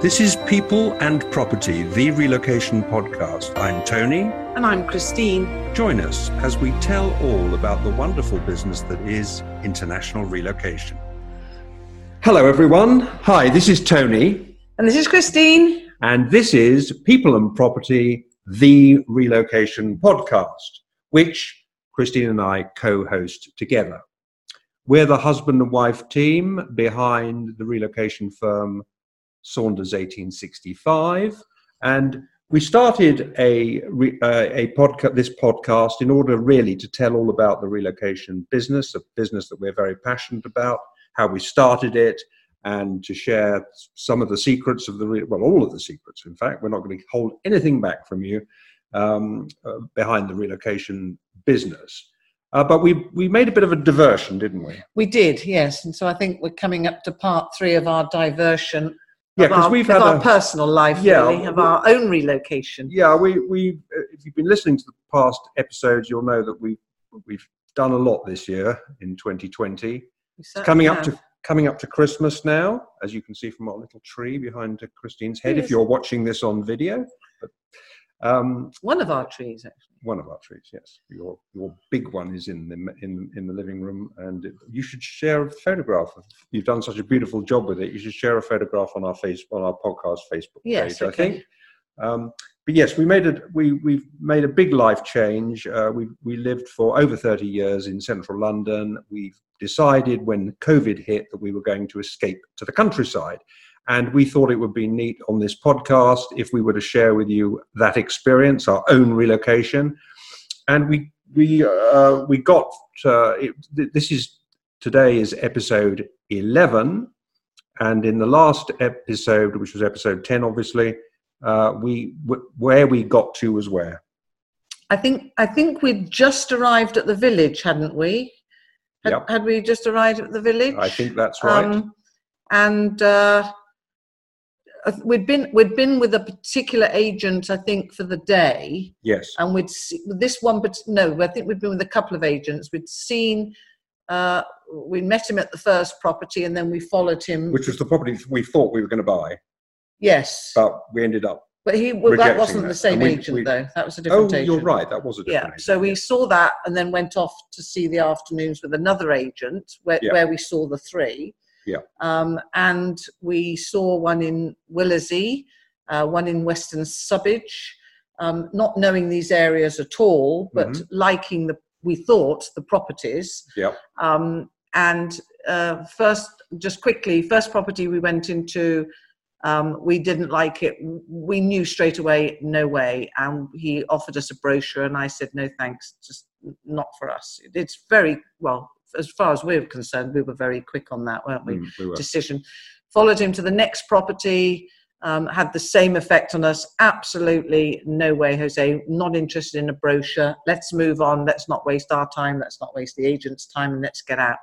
This is People and Property, the relocation podcast. I'm Tony. And I'm Christine. Join us as we tell all about the wonderful business that is international relocation. Hello, everyone. Hi, this is Tony. And this is Christine. And this is People and Property, the relocation podcast, which Christine and I co host together. We're the husband and wife team behind the relocation firm Saunders 1865, and we started a uh, a podcast this podcast in order really to tell all about the relocation business, a business that we're very passionate about, how we started it, and to share some of the secrets of the re- well, all of the secrets. In fact, we're not going to hold anything back from you um, uh, behind the relocation business. Uh, but we we made a bit of a diversion, didn't we? We did, yes. And so I think we're coming up to part three of our diversion yeah, because we've had our a, personal life, yeah, really, of our own relocation. Yeah, we we if you've been listening to the past episodes, you'll know that we we've done a lot this year in 2020. It's coming have. up to coming up to Christmas now, as you can see from our little tree behind Christine's head. Yes. If you're watching this on video, but, um, one of our trees actually one of our trees. Yes, your your big one is in the in in the living room, and you should share a photograph. You've done such a beautiful job with it. You should share a photograph on our face on our podcast Facebook yes, page. Okay. I think. Um, but yes, we made it. We we've made a big life change. Uh, we we lived for over thirty years in central London. We've decided when COVID hit that we were going to escape to the countryside. And we thought it would be neat on this podcast if we were to share with you that experience, our own relocation. And we we uh, we got uh, it, this is today is episode eleven, and in the last episode, which was episode ten, obviously, uh, we w- where we got to was where. I think I think we'd just arrived at the village, hadn't we? Had, yep. had we just arrived at the village? I think that's right. Um, and uh, we'd been we'd been with a particular agent i think for the day. Yes. And we'd see, this one but no i think we'd been with a couple of agents. We'd seen uh, we met him at the first property and then we followed him. Which was the property we thought we were going to buy. Yes. But we ended up but he well, that wasn't that. the same we, agent we, though. That was a different oh agent. you're right. That was a different yeah. Agent. so we saw that and then went off to see the afternoons with another agent where, yeah. where we saw the three yeah. Um, and we saw one in Willersey, uh, one in Weston-sub-Edge, um, not knowing these areas at all, but mm-hmm. liking the, we thought, the properties. Yeah. Um, and uh, first, just quickly, first property we went into, um, we didn't like it. We knew straight away, no way. And he offered us a brochure, and I said, no thanks, just not for us. It's very well as far as we were concerned, we were very quick on that, weren't we? Mm, we Decision. Followed him to the next property. Um, had the same effect on us. Absolutely no way, Jose. Not interested in a brochure. Let's move on. Let's not waste our time. Let's not waste the agent's time, and let's get out.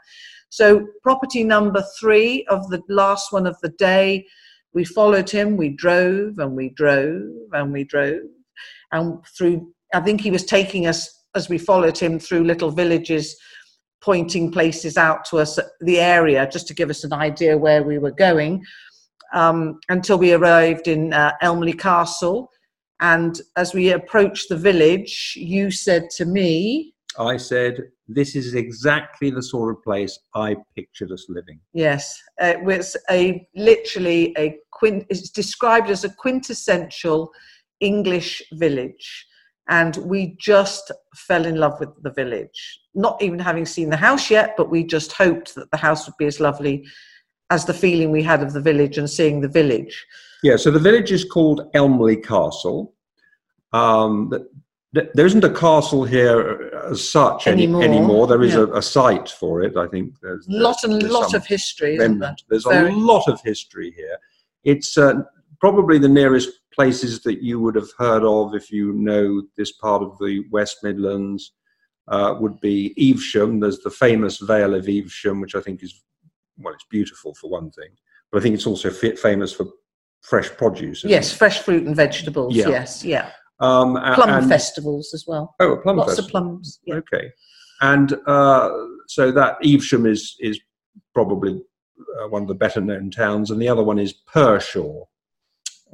So, property number three of the last one of the day, we followed him. We drove and we drove and we drove, and through. I think he was taking us as we followed him through little villages pointing places out to us, the area, just to give us an idea where we were going, um, until we arrived in uh, Elmley Castle. And as we approached the village, you said to me, I said, This is exactly the sort of place I pictured us living. Yes, it was a literally a quint, it's described as a quintessential English village and we just fell in love with the village. Not even having seen the house yet, but we just hoped that the house would be as lovely as the feeling we had of the village and seeing the village. Yeah, so the village is called Elmley Castle. Um, there isn't a castle here as such anymore. Any, anymore. There is yeah. a, a, site for it. I think there's, there's lot and lot of history. There's Very. a lot of history here. It's uh, probably the nearest places that you would have heard of if you know this part of the West Midlands uh, would be Evesham. There's the famous Vale of Evesham, which I think is, well, it's beautiful for one thing, but I think it's also famous for fresh produce. Yes, it? fresh fruit and vegetables. Yeah. Yes, yeah. Um, plum and, festivals as well. Oh, plum festival. Lots festival. of plums. Yeah. Okay. And uh, so that Evesham is, is probably uh, one of the better known towns, and the other one is Pershore.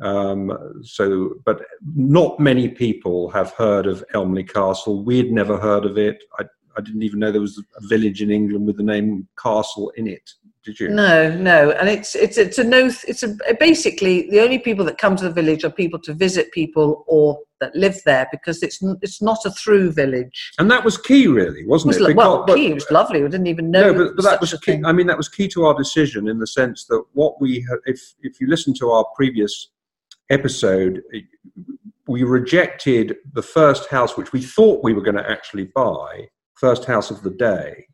Um, so, but not many people have heard of Elmley Castle. We'd never heard of it. I, I didn't even know there was a village in England with the name Castle in it. Did you? No, no, and it's it's it's a no. It's a basically the only people that come to the village are people to visit people or that live there because it's it's not a through village. And that was key, really, wasn't it? Was, it? Because, well, key. It was lovely. We didn't even know. No, but, but that was key. I mean, that was key to our decision in the sense that what we had, if if you listen to our previous episode, we rejected the first house which we thought we were going to actually buy, first house of the day,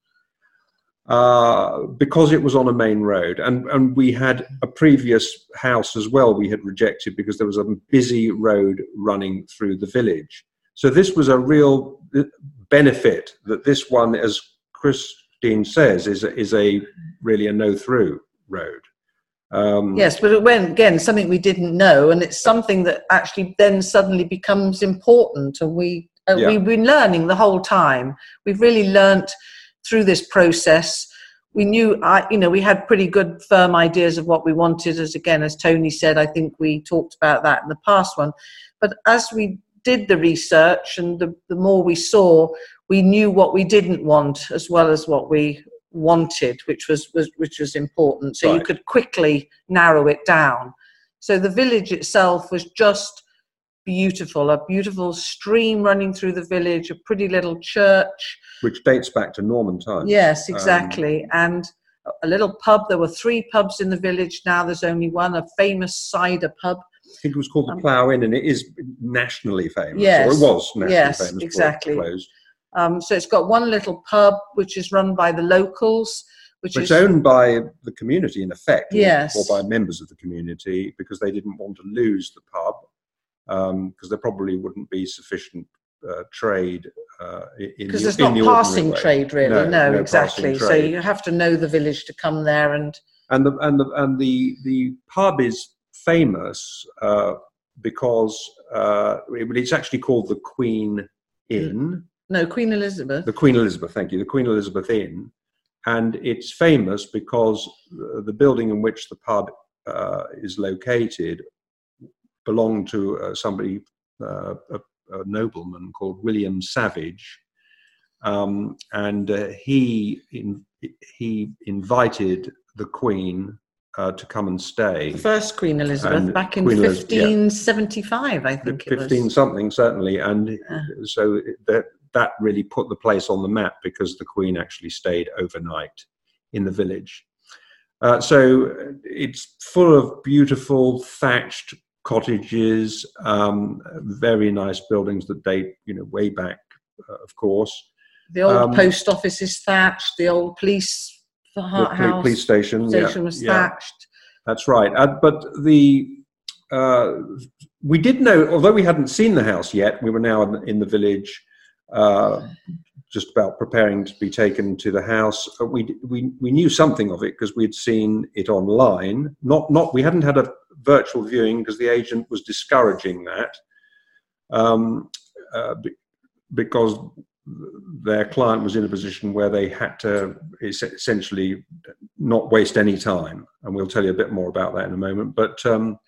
uh, because it was on a main road. And, and we had a previous house as well we had rejected because there was a busy road running through the village. So this was a real benefit that this one, as Christine says, is, is a really a no through road. Um, yes, but it went again something we didn't know, and it's something that actually then suddenly becomes important, and we uh, yeah. we've been learning the whole time. We've really learnt through this process. We knew, I, you know, we had pretty good firm ideas of what we wanted. As again, as Tony said, I think we talked about that in the past one. But as we did the research and the, the more we saw, we knew what we didn't want as well as what we wanted, which was, was which was important. So right. you could quickly narrow it down. So the village itself was just beautiful, a beautiful stream running through the village, a pretty little church. Which dates back to Norman times. Yes, um, exactly. Um, and a little pub. There were three pubs in the village. Now there's only one, a famous cider pub. I think it was called the um, Plough Inn, and it is nationally famous. Yes, or it was nationally yes, famous. exactly. Um, so it's got one little pub which is run by the locals, which it's is owned by the community in effect, yes. or, by members of the community because they didn't want to lose the pub because um, there probably wouldn't be sufficient uh, trade uh, in because there's not the passing trade really. No, no, no exactly. So you have to know the village to come there and and the and the and the the pub is famous uh, because uh, it's actually called the Queen Inn. No, Queen Elizabeth. The Queen Elizabeth, thank you. The Queen Elizabeth Inn, and it's famous because the building in which the pub uh, is located belonged to uh, somebody, uh, a, a, nobleman called William Savage, um, and uh, he in, he invited the Queen uh, to come and stay. The first Queen Elizabeth and back in Queen 1575, yeah. I think. 15 something, certainly. And yeah. so that, that really put the place on the map because the Queen actually stayed overnight in the village. Uh, so it's full of beautiful thatched cottages, um, very nice buildings that date, you know, way back, uh, of course. The old um, post office is thatched. The old police the house, police station, station yeah, was thatched. Yeah. That's right. Uh, but the uh, we did know, although we hadn't seen the house yet, we were now in, in the village, uh, just about preparing to be taken to the house. Uh, we we we knew something of it because we'd seen it online. Not not we hadn't had a virtual viewing because the agent was discouraging that um, uh, because their client was in a position where they had to essentially not waste any time. And we'll tell you a bit more about that in a moment. But um,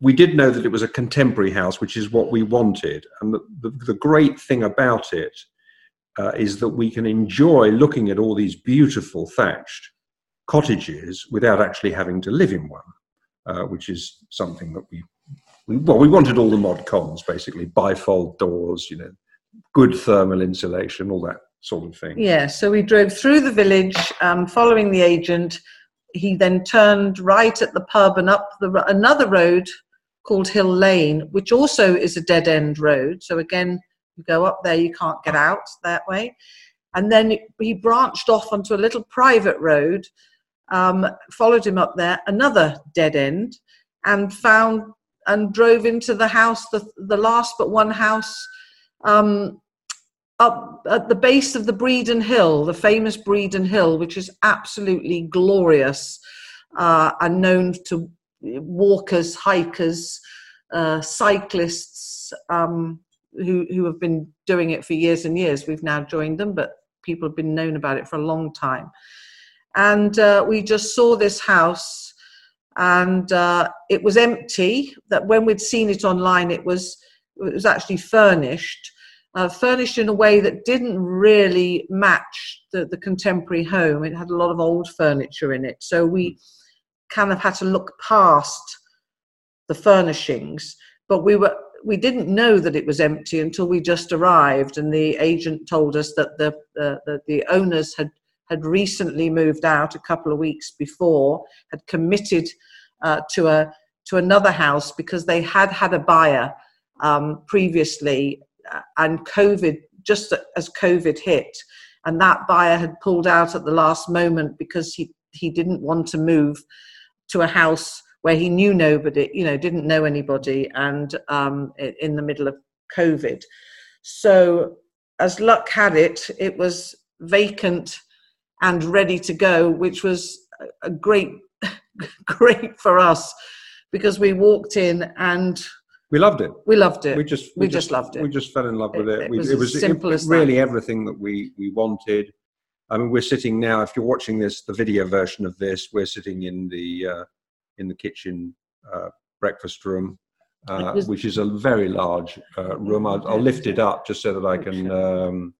we did know that it was a contemporary house, which is what we wanted. And the, the, the great thing about it uh, is that we can enjoy looking at all these beautiful thatched cottages without actually having to live in one, uh, which is something that we, we, well, we wanted all the mod cons basically, bifold doors, you know, good thermal insulation, all that sort of thing. Yeah, so we drove through the village, um, following the agent. He then turned right at the pub and up the another road called Hill Lane, which also is a dead end road. So again, you go up there, you can't get out that way. And then he branched off onto a little private road, um, followed him up there, another dead end, and found and drove into the house, the, the last but one house um, up at the base of the Bredon Hill, the famous Bredon Hill, which is absolutely glorious uh, and known to walkers, hikers, uh, cyclists um, who, who have been doing it for years and years. We've now joined them, but people have been known about it for a long time. And uh, we just saw this house and uh, it was empty. That when we'd seen it online, it was it was actually furnished, uh, furnished in a way that didn't really match the, the contemporary home. It had a lot of old furniture in it, so we kind of had to look past the furnishings. But we were we didn't know that it was empty until we just arrived, and the agent told us that the the, the, the owners had had recently moved out a couple of weeks before, had committed uh, to a to another house because they had had a buyer um, previously, uh, and COVID just as COVID hit, and that buyer had pulled out at the last moment because he he didn't want to move to a house where he knew nobody, you know, didn't know anybody, and um, in the middle of COVID. So, as luck had it, it was vacant and ready to go, which was a great, great for us because we walked in and we loved it. We loved it. We just we, we just, just, loved it. We just fell in love with it. It, we, was, it was simple it, as really everything that we we wanted. I mean, we're sitting now. If you're watching this, the video version of this, we're sitting in the uh, in the kitchen uh, breakfast room, uh, which is a very large uh, room. I'll, I'll, lift it up just so that I can um,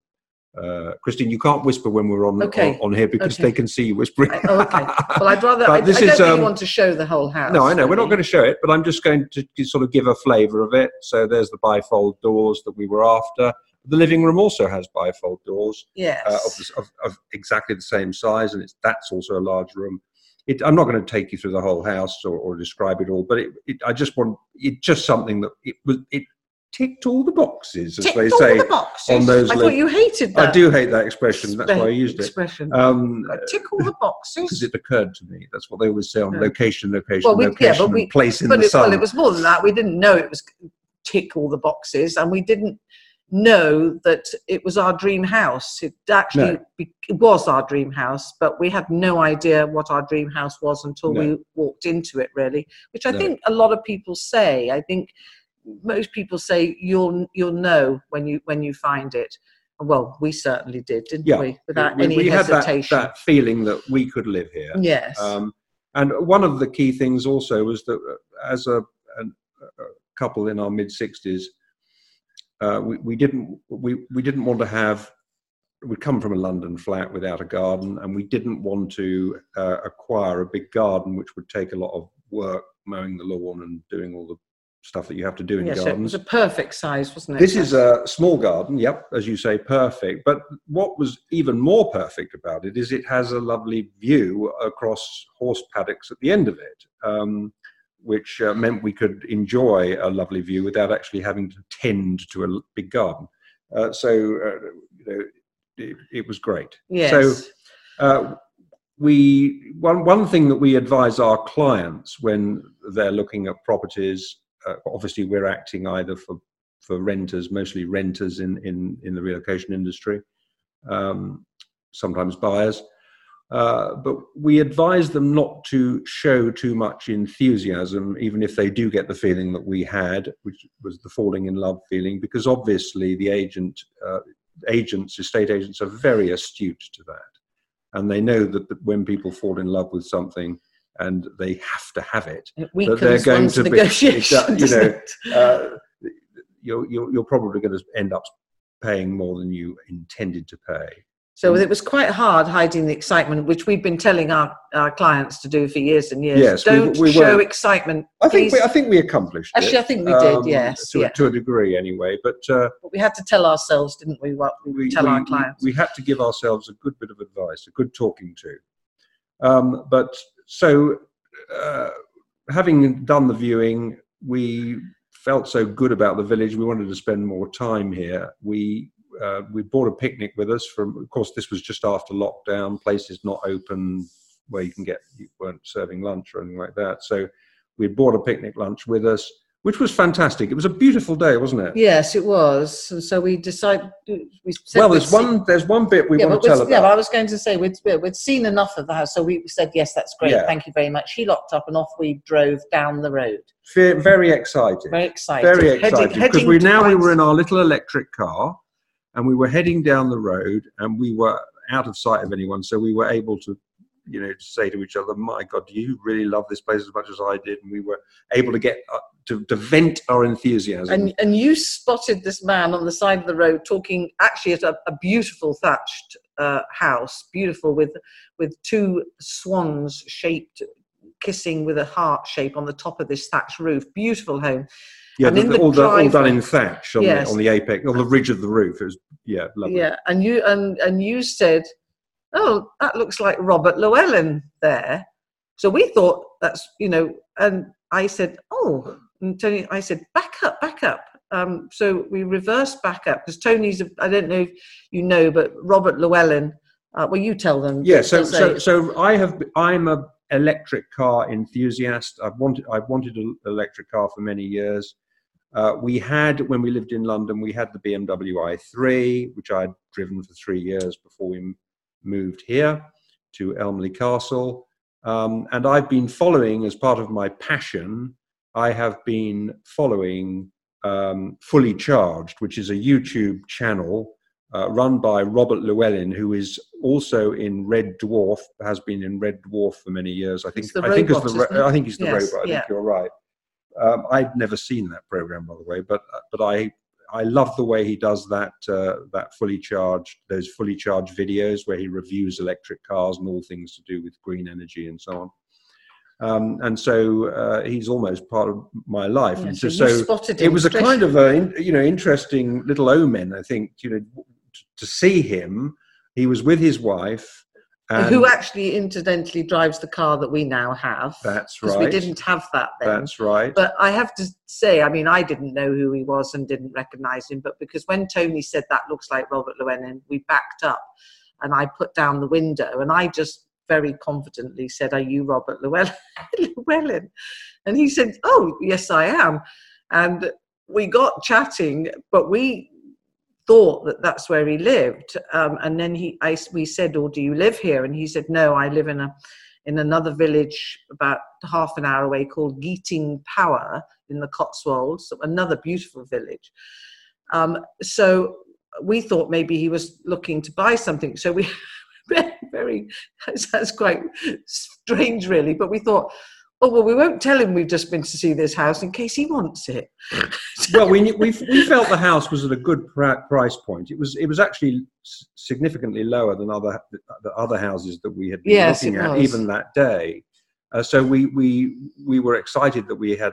uh, Christine, you can't whisper when we're on okay. on, on, here because okay. they can see you whispering. I, oh, okay. Well, I'd rather. I, this I don't is, really um, want to show the whole house. No, I know really. we're not going to show it, but I'm just going to sort of give a flavour of it. So there's the bifold doors that we were after. The living room also has bifold doors. Yes. Uh, of, the, of, of, exactly the same size, and it's that's also a large room. It, I'm not going to take you through the whole house or, or describe it all, but it, it, I just want it just something that it was it ticked all the boxes, as ticked they say the boxes. on those. I thought you hated that. I do hate that expression. That's why I used it. Expression. Um, tick all the boxes. Because it occurred to me. That's what they always say on Yeah. location, location, Well, we- yeah, location, but we- place in But the it, well, it was more than that. We didn't know it was tick all the boxes, and we didn't know that it was our dream house. It actually No. be, it was our dream house, but we had no idea what our dream house was until No. we walked into it. Really, which I No. think a lot of people say. I think most people say you'll you'll know when you when you find it. Well, we certainly did, didn't Yeah. we? Without we, any we had that, hesitation. that feeling that we could live here. yes. Um, and one of the key things also was that uh, as a, an- a couple in our mid 60s, uh, we, we didn't we, we didn't want to have we'd come from a London flat without a garden, and we didn't want to uh, acquire a big garden, which would take a lot of work mowing the lawn and doing all the stuff that you have to do in yes, it was a perfect size, wasn't it? This is a small garden, yep, as you say, perfect. But what was even more perfect about it is it has a lovely view across horse paddocks at the end of it, um, which uh, meant we could enjoy a lovely view without actually having to tend to a big garden. Uh, so, uh, you know, it, it was great. yes. So, uh, we one one thing that we advise our clients when they're looking at properties uh, obviously we're acting either for for renters mostly renters in in in the relocation industry um, sometimes buyers uh, but we advise them not to show too much enthusiasm even if they do get the feeling that we had which was the falling in love feeling because obviously the agent uh, agents estate agents are very astute to that and they know that, that when people fall in love with something and they have to have it, It that they're going to be, you know, uh, you're, you're, you're probably going to end up paying more than you intended to pay. So it was quite hard hiding the excitement, which we've been telling our, our clients to do for years and years. Yes, Don't we show were- excitement. I think please. we, I think we accomplished Actually, it. I think we did, um, yes, to, yeah. a, to a degree anyway. But uh, But we had to tell ourselves, didn't we, what we, we, tell we, our we- clients. we had to give ourselves a good bit of advice, a good talking to. Um, but so, uh, having done the viewing, we felt so good about the village. We wanted to spend more time here. We uh, we brought a picnic with us. From of course, this was just after lockdown. Places not open where you can get you weren't serving lunch or anything like that. So we brought a picnic lunch with us, which was fantastic. It was a beautiful day, wasn't it? yes, it was. And so we decided. We said well, there's one. There's one bit we yeah, want to tell we'd- yeah. I was going to say we'd, we'd seen enough of the house, so we said yes, that's great, Yeah. thank you very much. He locked up, and off we drove down the road. Fe- very excited. Very excited. very excited because we now we were in our little electric car and we were heading down the road and we were out of sight of anyone so we were able to you know, say to each other, "My God, do you really love this place as much as I did?" And we were able to get uh, to, to vent our enthusiasm. And, and you spotted this man on the side of the road talking actually at a, a beautiful thatched uh, house, beautiful with with two swans shaped kissing with a heart shape on the top of this thatched roof. Beautiful home. Yeah, and the- the- all, the, all done in thatch on, Yes. the, on the apex, on the ridge of the roof. It was yeah, lovely. Yeah, and you and and you said, "Oh, that looks like Robert Llewellyn there." So we thought that's you know, and I said, "Oh," and Tony, I said, "Back up, back up." Um, so we reversed back up because Tony's. I don't know if you know, but Robert Llewellyn. Uh, well, you tell them. Yeah, so so so I have I'm a electric car enthusiast. I've wanted I've wanted an electric car for many years. Uh, we had when we lived in London, we had the BMW i3, which I'd driven for three years before we moved here to Elmley Castle. Um, and I've been following as part of my passion. I have been following um, Fully Charged, which is a YouTube channel uh, run by Robert Llewellyn, who is also in Red Dwarf, has been in Red Dwarf for many years. I think. It's the I think robot, it's the. isn't it? I think he's the Yes, robot. I yeah. think you're right. Um, I've never seen that program, by the way, but but I I love the way he does that uh, that fully charged those fully charged videos where he reviews electric cars and all things to do with green energy and so on. Um, and so uh, he's almost part of my life. Yeah, and so so, so it was a kind of a you know interesting little omen i think you know to see him he was with his wife and who actually incidentally drives the car that we now have. that's Because right we didn't have that then. that's right But I have to say, I mean, I didn't know who he was and didn't recognize him, but because when Tony said that looks like Robert Llewellyn, we backed up and I put down the window and I just very confidently said, Are you Robert Llewellyn? Llewellyn? And he said, Oh, yes, I am. And we got chatting, but we thought that that's where he lived. Um, and then he, I, we said, "Oh, do you live here?" And he said, "No, I live in a in another village about half an hour away called Guiting Power in the Cotswolds, another beautiful village." Um, so we thought maybe he was looking to buy something. So we very, very that's quite strange, really. But we thought. Oh well, we won't tell him we've just been to see this house in case he wants it. well we, we we felt the house was at a good pri- price point it was it was actually significantly lower than other the other houses that we had been Yes, looking at was. even that day uh, so we we we were excited that we had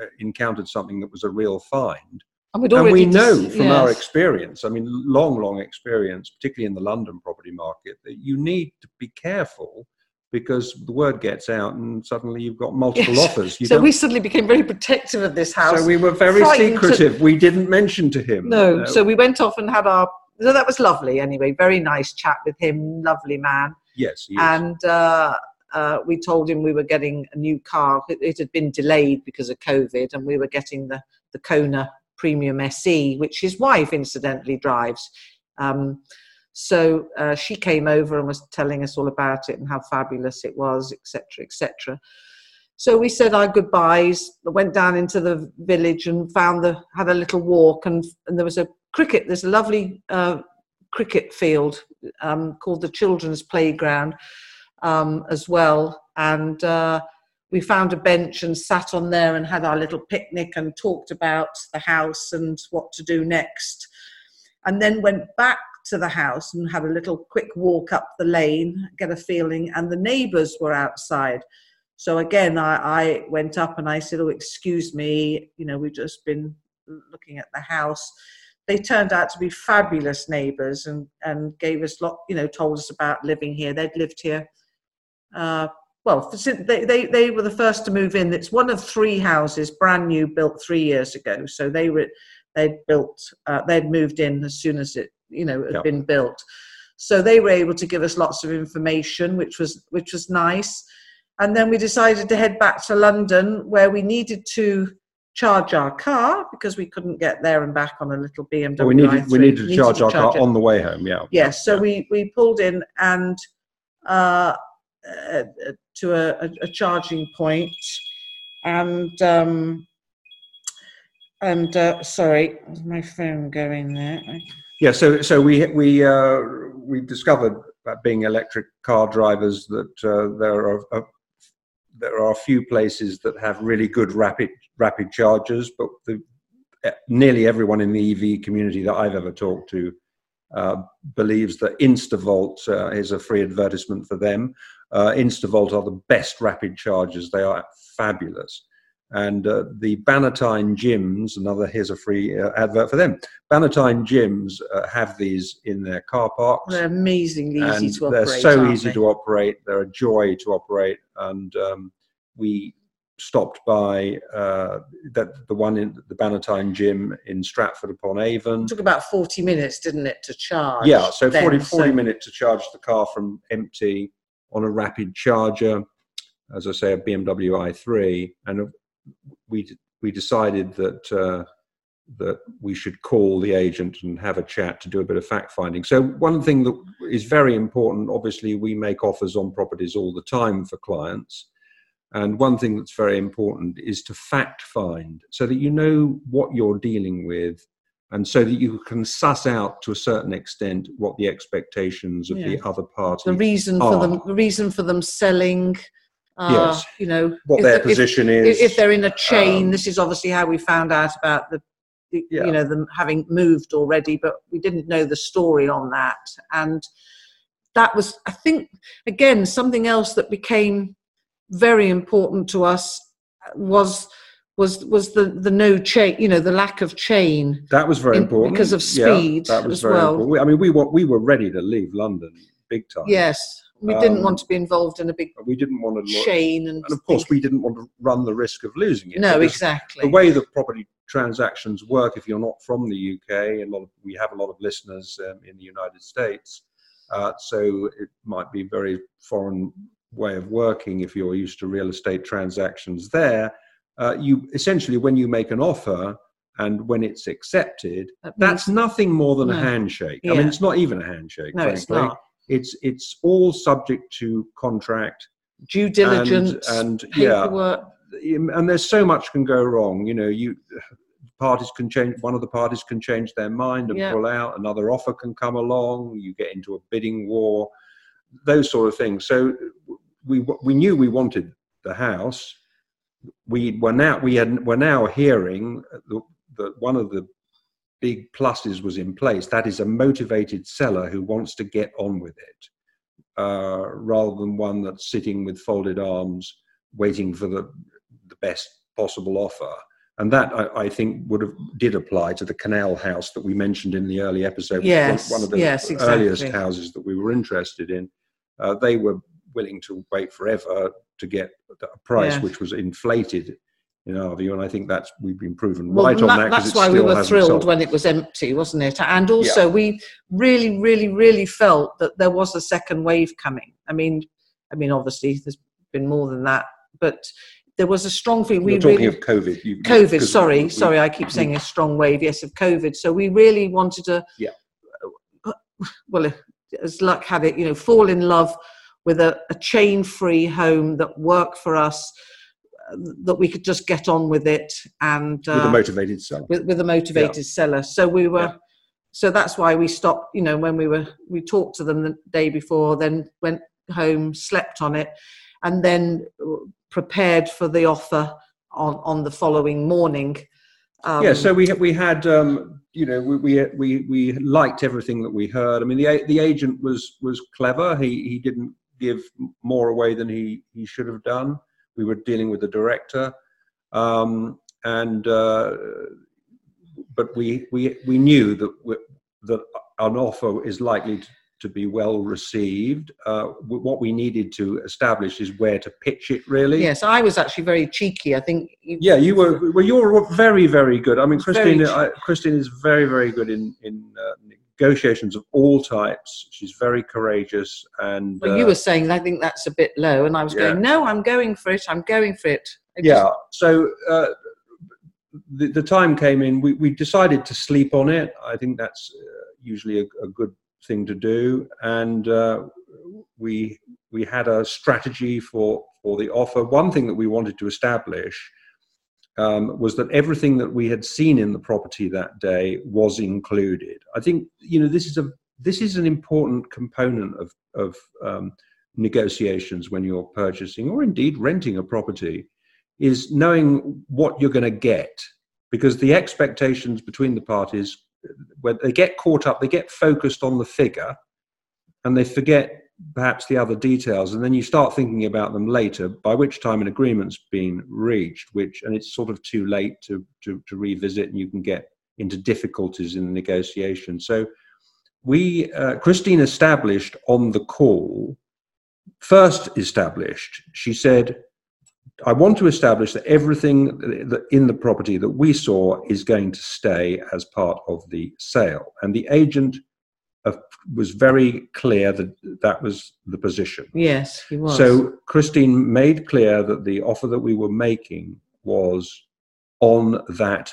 uh, encountered something that was a real find And, and we know dis- from our experience i mean long long experience particularly in the london property market that you need to be careful because the word gets out and suddenly you've got multiple Yes. offers you so don't- we suddenly became very protective of this house. so we were very frightened to- secretive we didn't mention to him no, uh, so we went off and had our. So that was lovely. Anyway, very nice chat with him. Lovely man. yes. And uh, uh, we told him we were getting a new car. It, it had been delayed because of COVID, and we were getting the the Kona Premium SE, which his wife incidentally drives. Um, so uh, she came over and was telling us all about it and how fabulous it was, etc., etc. So we said our goodbyes, went down into the village and found the had a little walk and and there was a cricket. There's a lovely uh, cricket field um, called the Children's Playground um, as well, and uh, we found a bench and sat on there and had our little picnic and talked about the house and what to do next, and then went back to the house and had a little quick walk up the lane, get a feeling, and the neighbours were outside. So again, I, I went up and I said, "Oh, excuse me, you know, we've just been looking at the house." They turned out to be fabulous neighbours and and gave us lot, you know, told us about living here. They'd lived here. Uh, well, they, they they were the first to move in. It's one of three houses, brand new, built three years ago. So they were they'd built uh, they'd moved in as soon as it you know had Yeah. been built. So they were able to give us lots of information, which was which was nice. And then we decided to head back to London, where we needed to charge our car because we couldn't get there and back on a little BMW. Well, we needed we i3. needed to charge our car it. on the way home. Yeah. Yes, so Yeah. we we pulled in and uh, uh, to a, a, a charging point, and um, and uh, sorry, my phone going there? I- Yeah. So so we we uh, we discovered being electric car drivers that uh, there are uh, there are a few places that have really good rapid rapid chargers, but the, eh, nearly everyone in the EV community that I've ever talked to uh, believes that Instavolt uh, is a free advertisement for them. Uh, Instavolt are the best rapid chargers; they are fabulous. And uh, the Bannatyne gyms, another here's a free uh, advert for them. Bannatyne gyms uh, have these in their car parks. They're amazingly easy to operate. they're so easy they? to operate. They're a joy to operate. And um, we stopped by uh, that the one in the Bannatyne gym in Stratford upon Avon. It took about 40 minutes, didn't it, to charge? Yeah, so then, 40, 40 so- minutes to charge the car from empty on a rapid charger. As I say, a BMW i3, and we we decided that uh, that we should call the agent and have a chat to do a bit of fact finding. So one thing that is very important, obviously, we make offers on properties all the time for clients. And one thing that's very important is to fact find so that you know what you're dealing with and so that you can suss out to a certain extent what the expectations of the other party the reason for them are. the reason for them selling uh, Yes. you know what their the- position if, is if they're in a chain um, this is obviously how we found out about the, the Yeah. you know them having moved already but we didn't know the story on that and that was i think again something else that became very important to us was was was the the no chain you know the lack of chain that was very in- important because of speed Yeah, that was as very well. important. I mean, we were we were ready to leave London big time. yes we didn't Um, want to be involved in a big we didn't want to. chain and, and of course, we didn't want to run the risk of losing it. no exactly the way the property transactions work if you're not from the uk a lot of we have a lot of listeners um, in the united states uh, so it might be very foreign way of working if you're used to real estate transactions there uh, you essentially when you make an offer and when it's accepted That that's nothing more than a No. handshake i mean it's not even a handshake no it's not it's it's all subject to contract. Due diligence and, and yeah and there's so much can go wrong you know you parties can change one of the parties can change their mind and Yeah. pull out another offer can come along you get into a bidding war those sort of things. So we we knew we wanted the house. We were now we had were now hearing that that one of the big pluses was in place that is a motivated seller who wants to get on with it uh, rather than one that's sitting with folded arms waiting for the the best possible offer. And that I, I think would have did apply to the canal house that we mentioned in the early episode. Yes, one of the yes, earliest houses that we were interested in. Uh, they were willing to wait forever to get a price Yeah. which was inflated in our view, and I think that's we've been proven Well, right on that- that's why we were thrilled sold. when it was empty, wasn't it? And also, we really, really, really felt that there was a second wave coming. I mean, I mean, obviously, there's been more than that, but there was a strong feeling. We You're talking really, of COVID. You, COVID. Sorry, we- sorry, I keep saying a strong wave. Yes, of COVID. So we really wanted to. Yeah. Well, as luck had it, you know, fall in love with a, a chain-free home that worked for us, that we could just get on with it, and with a uh, motivated seller. with, with a motivated seller. So we were, Yeah. so that's why we stopped. You know, when we were, we talked to them the day before, then went home, slept on it, and then prepared for the offer on on the following morning. Um, yeah, so we had- we had um, you know we, we we we liked everything that we heard. I mean, the the agent was was clever. He he didn't give more away than he he should have done. We were dealing with the director, um, and uh, but we we we knew that that an offer is likely to, to be well received. Uh, what we needed to establish is where to pitch it. Really, yes, I was actually very cheeky. I think. you- yeah, you were. Well, you were very, very good. I mean, Christine. I, Christine is very, very good in in uh, negotiations of all types. She's very courageous, and Well, you uh, were saying I think that's a bit low, and I was Yeah. going, no, I'm going for it. I'm going for it. I just- yeah. So uh, the the time came in. We we decided to sleep on it. I think that's uh, usually a, a good thing to do, and uh, we we had a strategy for for the offer. One thing that we wanted to establish. Um, was that everything that we had seen in the property that day was included? I think you know this is a this is an important component of, of um, negotiations when you're purchasing or indeed renting a property is knowing what you're going to get because the expectations between the parties when they get caught up they get focused on the figure and they forget perhaps the other details and then you start thinking about them later by which time an agreement's been reached which and it's sort of too late to to, to revisit and you can get into difficulties in the negotiation. So we uh, christine established on the call first established she said i want to establish that everything in the property that we saw is going to stay as part of the sale. And the agent was very clear that that was the position. Yes, he was. So Christine made clear that the offer that we were making was on that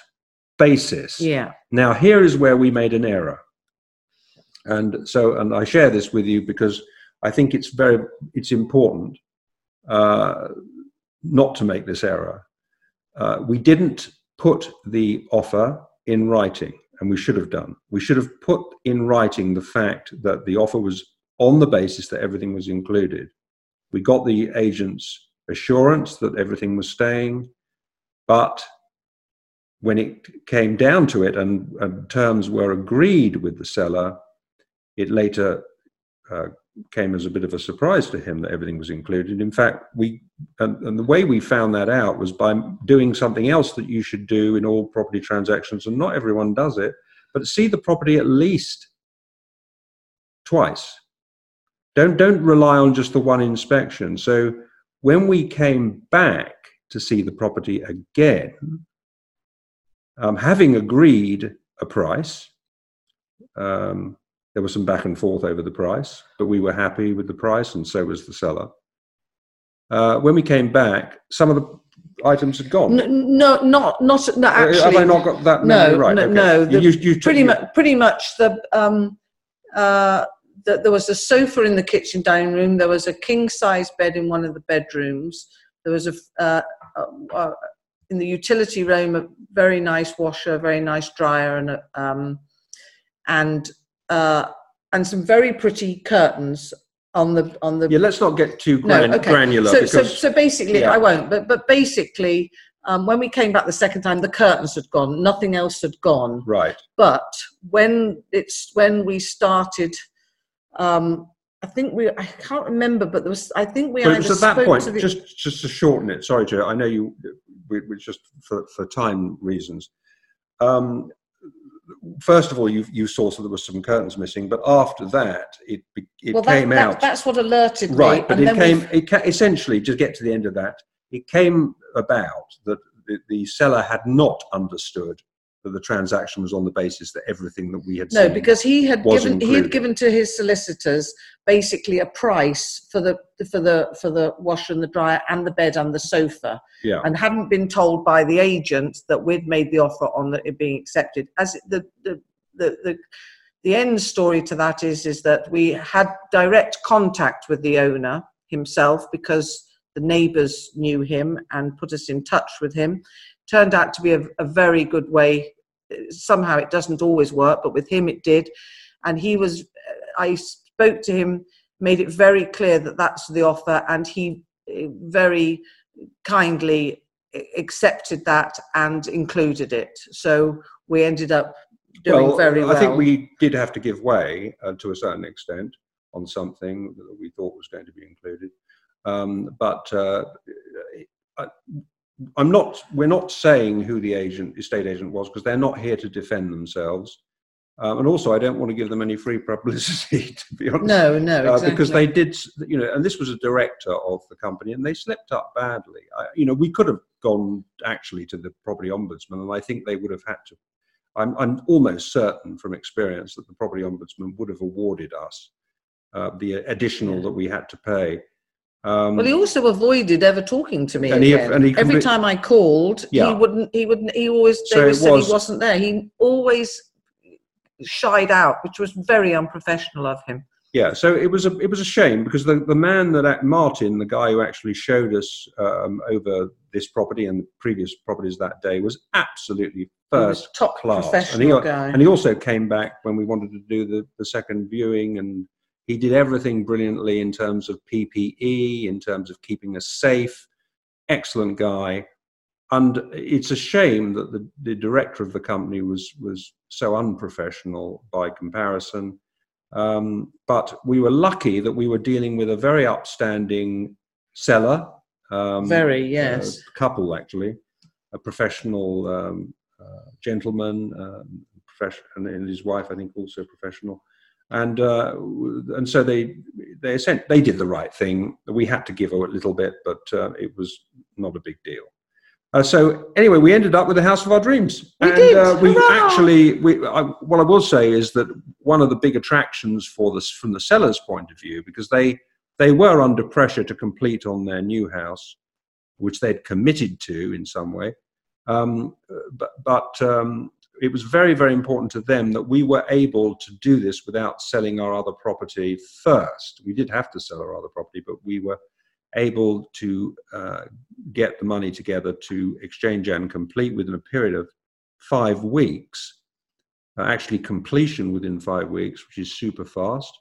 basis. Yeah. Now here is where we made an error. And so, and I share this with you because I think it's very, it's important uh, not to make this error. Uh, we didn't put the offer in writing and we should have done. We should have put in writing the fact that the offer was on the basis that everything was included. We got the agent's assurance that everything was staying, but when it came down to it and, and terms were agreed with the seller, it later uh, came as a bit of a surprise to him that everything was included. In fact, we and, and, the way we found that out was by doing something else that you should do in all property transactions, and not everyone does it, but see the property at least twice. Don't don't rely on just the one inspection. So when we came back to see the property again, um, having agreed a price. Um, there was some back and forth over the price, but we were happy with the price, and so was the seller. Uh, when we came back, some of the items had gone. No, no not not no, actually. Have I not got that? No, right? no, okay. no. The, you, you, pretty much, pretty much the um, uh, the, there was a sofa in the kitchen dining room. There was a king size bed in one of the bedrooms. There was a uh, uh, uh, in the utility room a very nice washer, very nice dryer, and a, um, and uh, and some very pretty curtains on the on the. Yeah, let's not get too gran- no, okay. granular. So, because, so, so basically, yeah. I won't. But but basically, um, when we came back the second time, the curtains had gone. Nothing else had gone. right. But when it's when we started, um, I think we I can't remember, but there was I think we But it either was at that point, the, just just to shorten it. Sorry, Joe. I know you. We, we just for for time reasons. Um, first of all, you you saw so there was some curtains missing, but after that, it it well, came that, out that, that's what alerted me. right. But it came it ca- essentially to get to the end of that. It came about that the, the seller had not understood that the transaction was on the basis that everything that we had No, because he had given he had given to his solicitors basically a price for the for the for the washer and the dryer and the bed and the sofa, yeah, and hadn't been told by the agent that we'd made the offer on it being accepted. As the the the the the end story to that is is that we had direct contact with the owner himself because the neighbours knew him and put us in touch with him. Turned out to be a, a very good way. Somehow it doesn't always work, but with him it did. And he was, I spoke to him, made it very clear that that's the offer, and he eh, very kindly accepted that and included it. So we ended up doing well, very well. I think we did have to give way uh, to a certain extent on something that we thought was going to be included. Um, but uh, I, I'm not. We're not saying who the agent, estate agent, was because they're not here to defend themselves. Um, and also, I don't want to give them any free publicity, to be honest. no, no, Uh, exactly. because they did, you know, and this was a director of the company, and they slipped up badly. I, you know, we could have gone actually to the property ombudsman, and I think they would have had to. I'm, I'm almost certain from experience that the property ombudsman would have awarded us uh, the additional that we had to pay. Um, Well, he also avoided ever talking to me And he- and he Every time I called, Yeah. he wouldn't. He wouldn't. He always. They So always said was- he wasn't there. He always shied out, which was very unprofessional of him. Yeah, so it was a it was a shame because the, the man that Martin, the guy who actually showed us um, over this property and the previous properties that day, was absolutely He was first top class. And professional he, guy. and he also came back when we wanted to do the, the second viewing and he did everything brilliantly in terms of PPE, in terms of keeping us safe. Excellent guy. And it's a shame that the, the director of the company was was so unprofessional by comparison. Um, but we were lucky that we were dealing with a very upstanding seller. Um, Very, yes. a couple actually, a professional um, uh, gentleman, um, profession, and, and his wife, I think, also professional. And uh, and so they they sent, they did the right thing. We had to give a little bit, but uh, it was not a big deal. Uh, so anyway, we ended up with the house of our dreams, We and did. Uh, we Hurrah! actually, we, I, what I will say is that one of the big attractions for this from the seller's point of view, because they they were under pressure to complete on their new house, which they'd committed to in some way. Um, but but um, it was very, very important to them that we were able to do this without selling our other property first. We did have to sell our other property, but we were able to uh, get the money together to exchange and complete within a period of five weeks. Uh, actually, completion within five weeks, which is super fast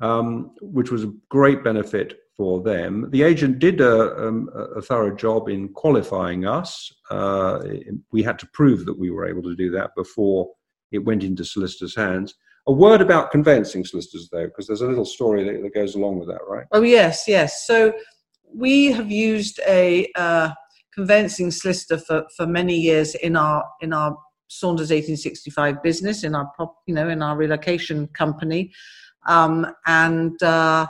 um, which was a great benefit for them. The agent did a, um, a thorough job in qualifying us. Uh, we had to prove that we were able to do that before it went into solicitors' hands. A word about conveyancing solicitors, though, because there's a little story that, that goes along with that, right? Oh yes, yes. So we have used a uh, solicitor for, for many years in our in our Saunders 1865 business, in our you know, in our relocation company, um, and uh,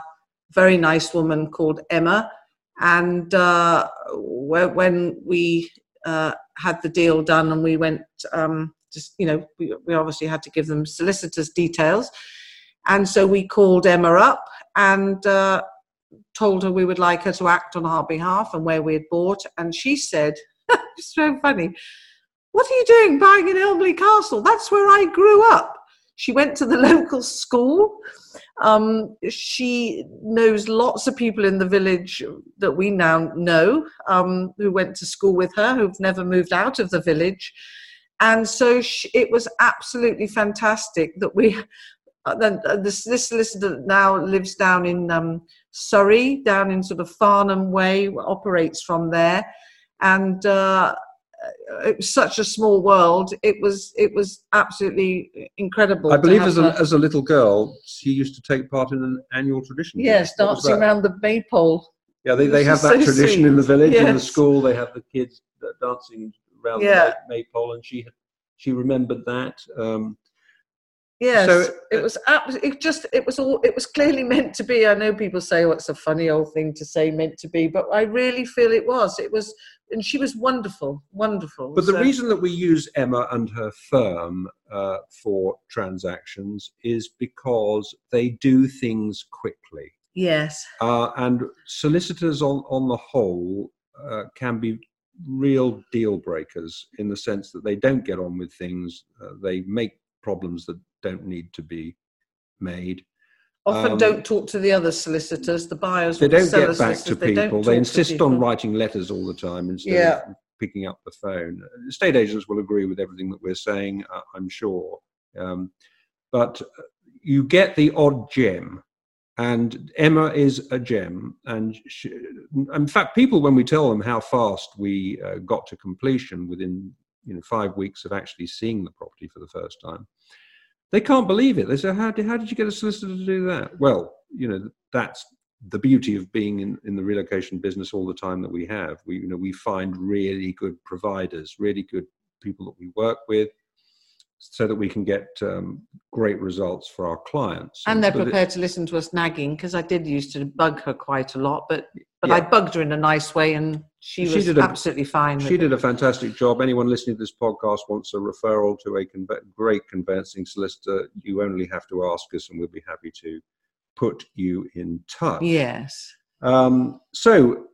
very nice woman called Emma. And uh, when we uh, had the deal done, and we went, um, just you know, we, we obviously had to give them solicitors' details, and so we called Emma up and. Uh, told her we would like her to act on our behalf and where we had bought. And she said, it's so funny, what are you doing buying in Elmley Castle? That's where I grew up. She went to the local school. Um, she knows lots of people in the village that we now know um, who went to school with her, who've never moved out of the village. And so she, it was absolutely fantastic that we, uh, uh, this, this solicitor now lives down in um, Surrey, down in sort of Farnham Way, operates from there, and uh, such a small world. It was it was absolutely incredible. I believe as a, as a little girl, she used to take part in an annual tradition. yes, What dancing around the maypole. Yeah, they, they have that so tradition sweet. in the village, in the school. They have the kids uh, dancing around Yeah. the maypole, and she she remembered that. Um, Yes, So, it uh, was abs- it just it was all it was clearly meant to be. I know people say, "Oh, it's a funny old thing to say, meant to be," but I really feel it was. It was, and she was wonderful, wonderful. But the reason that we use Emma and her firm uh, for transactions is because they do things quickly. yes, Uh, and solicitors, on, on the whole, uh, can be real deal breakers in the sense that they don't get on with things, uh, they make problems that don't need to be made. often um, don't talk to the other solicitors, the buyers. They don't get back to they people. They insist people. on writing letters all the time instead Yeah. of picking up the phone. Estate agents will agree with everything that we're saying, uh, I'm sure. Um, but uh, you get the odd gem, and Emma is a gem. And she, in fact, people, when we tell them how fast we uh, got to completion within you know five weeks of actually seeing the property for the first time, they can't believe it. They say, "How did, how did you get a solicitor to do that?" Well, you know that's the beauty of being in, in the relocation business all the time that we have. We you know we find really good providers, really good people that we work with, so that we can get um, great results for our clients. and they're But it- prepared to listen to us nagging because I did used to bug her quite a lot, but but Yeah. I bugged her in a nice way, and she, She was did a- absolutely fine. She it. did a fantastic job. Anyone listening to this podcast wants a referral to a conve- great conveyancing solicitor, you only have to ask us and we'll be happy to put you in touch. Yes. Um, so,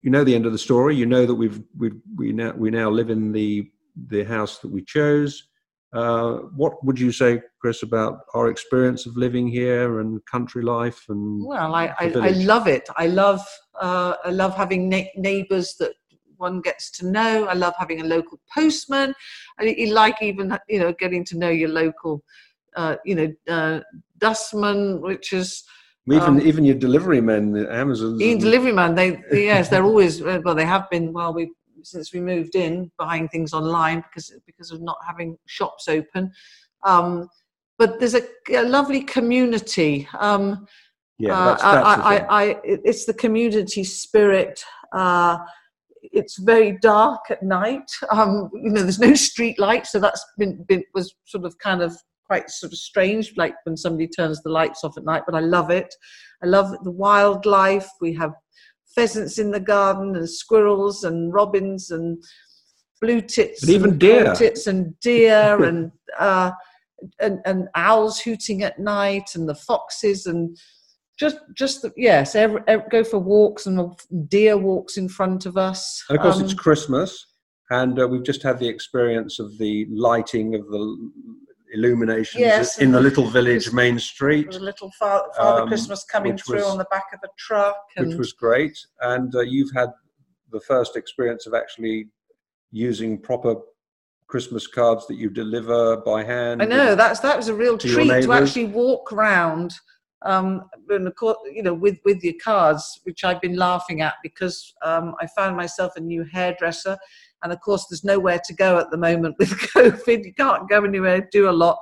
you know the end of the story. You know that we've, we've we now we now live in the the house that we chose. Uh, what would you say, Chris, about our experience of living here and country life? And Well, I, I, I love it. I love uh, I love having ne- neighbours that one gets to know. I love having a local postman. I you like even you know getting to know your local uh, you know uh, dustman, which is even um, even your delivery men, the Amazons. Even delivery man, they yes, they're always well. They have been while we since we moved in buying things online because because of not having shops open. Um, but there's a, a lovely community. Um, yeah, uh, that's, that's the I. I, I, it's the community spirit. Uh, it's very dark at night. Um, you know, there's no street lights, so that's been, been was sort of kind of quite sort of strange, like when somebody turns the lights off at night. But I love it. I love the wildlife. We have pheasants in the garden and squirrels and robins and blue tits And even deer. tits and deer and uh, and and owls hooting at night and the foxes and just just the, yes every, every, go for walks and deer walks in front of us And of course, Um, it's Christmas, and uh, we've just had the experience of the lighting of the illuminations Yes, in the little village main street, a little father, father um, christmas coming which through was- on the back of a truck which was great. And uh, you've had the first experience of actually using proper Christmas cards that you deliver by hand. I know that's that was a real treat to actually walk around, um, you know, with with your cards, which I've been laughing at because um, I found myself a new hairdresser, and of course, there's nowhere to go at the moment with COVID. You can't go anywhere, do a lot.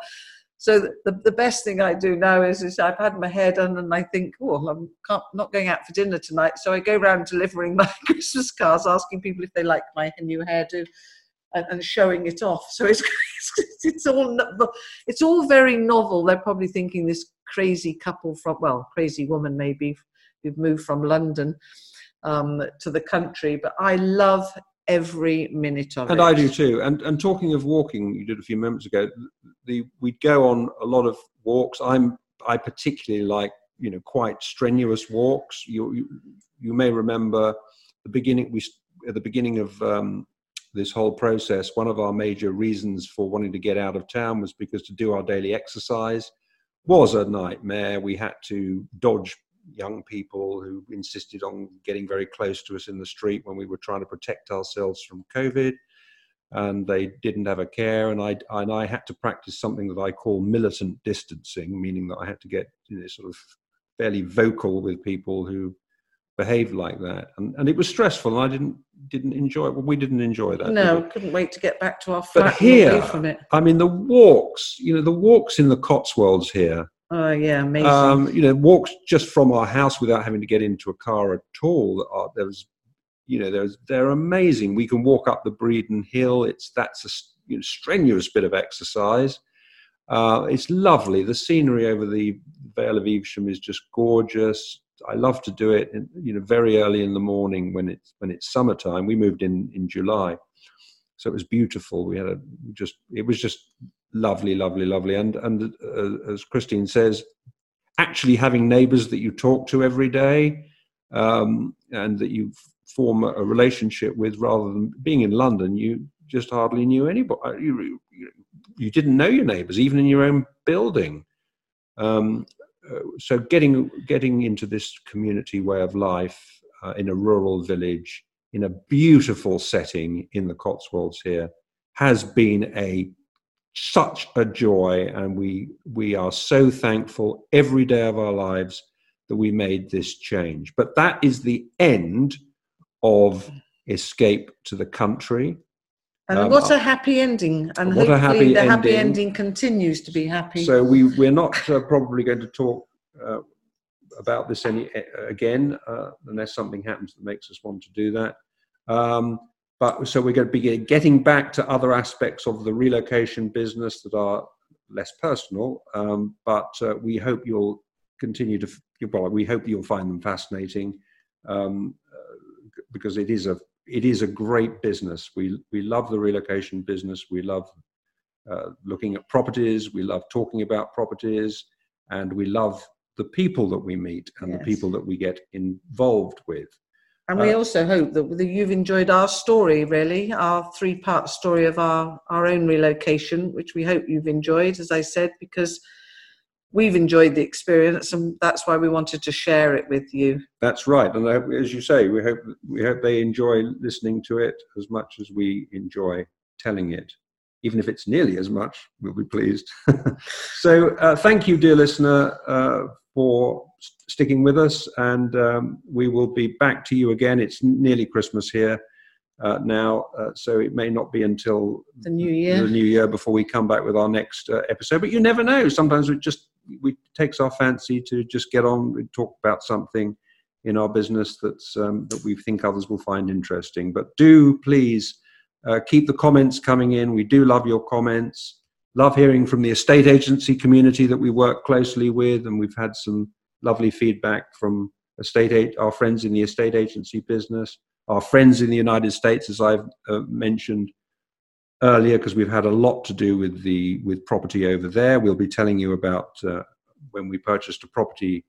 So the, the, best thing I do now is, is I've had my hair done and I think, oh, I'm not going out for dinner tonight. So I go around delivering my Christmas cards, asking people if they like my new hairdo and, and showing it off. So it's, it's all it's all very novel. They're probably thinking this crazy couple from well, crazy woman maybe who've moved from London um, to the country. But I love every minute of And it. And I do too. And and talking of walking, you did a few moments ago. The we'd go on a lot of walks. I'm I particularly like you know quite strenuous walks. You you, you may remember the beginning. We at the beginning of um, this whole process. One of our major reasons for wanting to get out of town was because to do our daily exercise was a nightmare. We had to dodge young people who insisted on getting very close to us in the street when we were trying to protect ourselves from COVID. And they didn't have a care, and I and I had to practice something that I call militant distancing, meaning that I had to get you know, sort of fairly vocal with people who behaved like that, and and it was stressful, and I didn't didn't enjoy it. Well, we didn't enjoy that. no, couldn't wait to get back to our But flat away here- from it. I mean, the walks, you know, the walks in the Cotswolds here, Oh yeah, amazing. um, you know, walks just from our house without having to get into a car at all. Are, there's, you know, there's they're amazing. We can walk up the Bredon Hill. It's that's a you know, strenuous bit of exercise. Uh, it's lovely. The scenery over the Vale of Evesham is just gorgeous. I love to do it, in, you know, very early in the morning when it's when it's summertime. We moved in in July, so it was beautiful. We had a just it was just lovely, lovely, lovely. And and uh, as Christine says, actually having neighbours that you talk to every day um, and that you form a, relationship with, rather than being in London, you just hardly knew anybody. You, you, you didn't know your neighbours, even in your own building. Um, uh, so getting getting into this community way of life uh, in a rural village in a beautiful setting in the Cotswolds here has been a such a joy. And we we are so thankful every day of our lives that we made this change. But that is the end of escape to the country and um, what a happy ending! And hopefully happy the happy ending. ending continues to be happy. so we we're not uh, probably going to talk uh, about this any again uh, unless something happens that makes us want to do that um, but so we're going to be getting back to other aspects of the relocation business that are less personal um, but uh, we hope you'll continue to well we hope you'll find them fascinating um, uh, because it is a it is a great business we we love the relocation business we love uh, looking at properties. We love talking about properties, and we love the people that we meet and the people that we get involved with. And we Uh, also hope that that you've enjoyed our story, really, our three part story of our, our own relocation, which we hope you've enjoyed, as I said, because we've enjoyed the experience and that's why we wanted to share it with you. That's right, and hope- as you say, we hope we hope they enjoy listening to it as much as we enjoy telling it. Even if it's nearly as much, we'll be pleased. so, uh, thank you, dear listener, uh, for sticking with us, and um, we will be back to you again. It's nearly Christmas here uh, now, uh, so it may not be until The new year. the new year before we come back with our next uh, episode. But you never know. Sometimes it just we takes our fancy to just get on and talk about something in our business that's um, that we think others will find interesting. But do please uh, keep the comments coming in. We do love your comments. Love hearing from the estate agency community that we work closely with, and we've had some lovely feedback from estate our friends in the estate agency business, our friends in the United States, as I've uh, mentioned earlier because we've had a lot to do with the with property over there. We'll be telling you about uh, when we purchased a property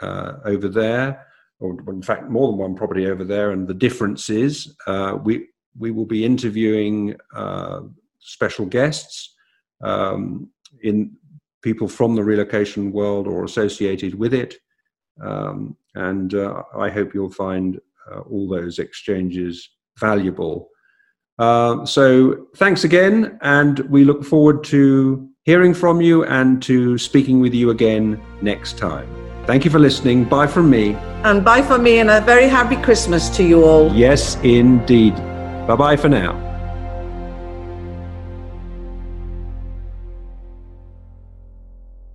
uh, over there, or in fact more than one property over there, and the differences. Uh, we we will be interviewing uh, special guests um, in people from the relocation world or associated with it, um, and uh, I hope you'll find uh, all those exchanges valuable. Uh, so thanks again, and we look forward to hearing from you and to speaking with you again next time. Thank you for listening. Bye from me. And bye for me and a very happy Christmas to you all. Yes, indeed. Bye bye for now.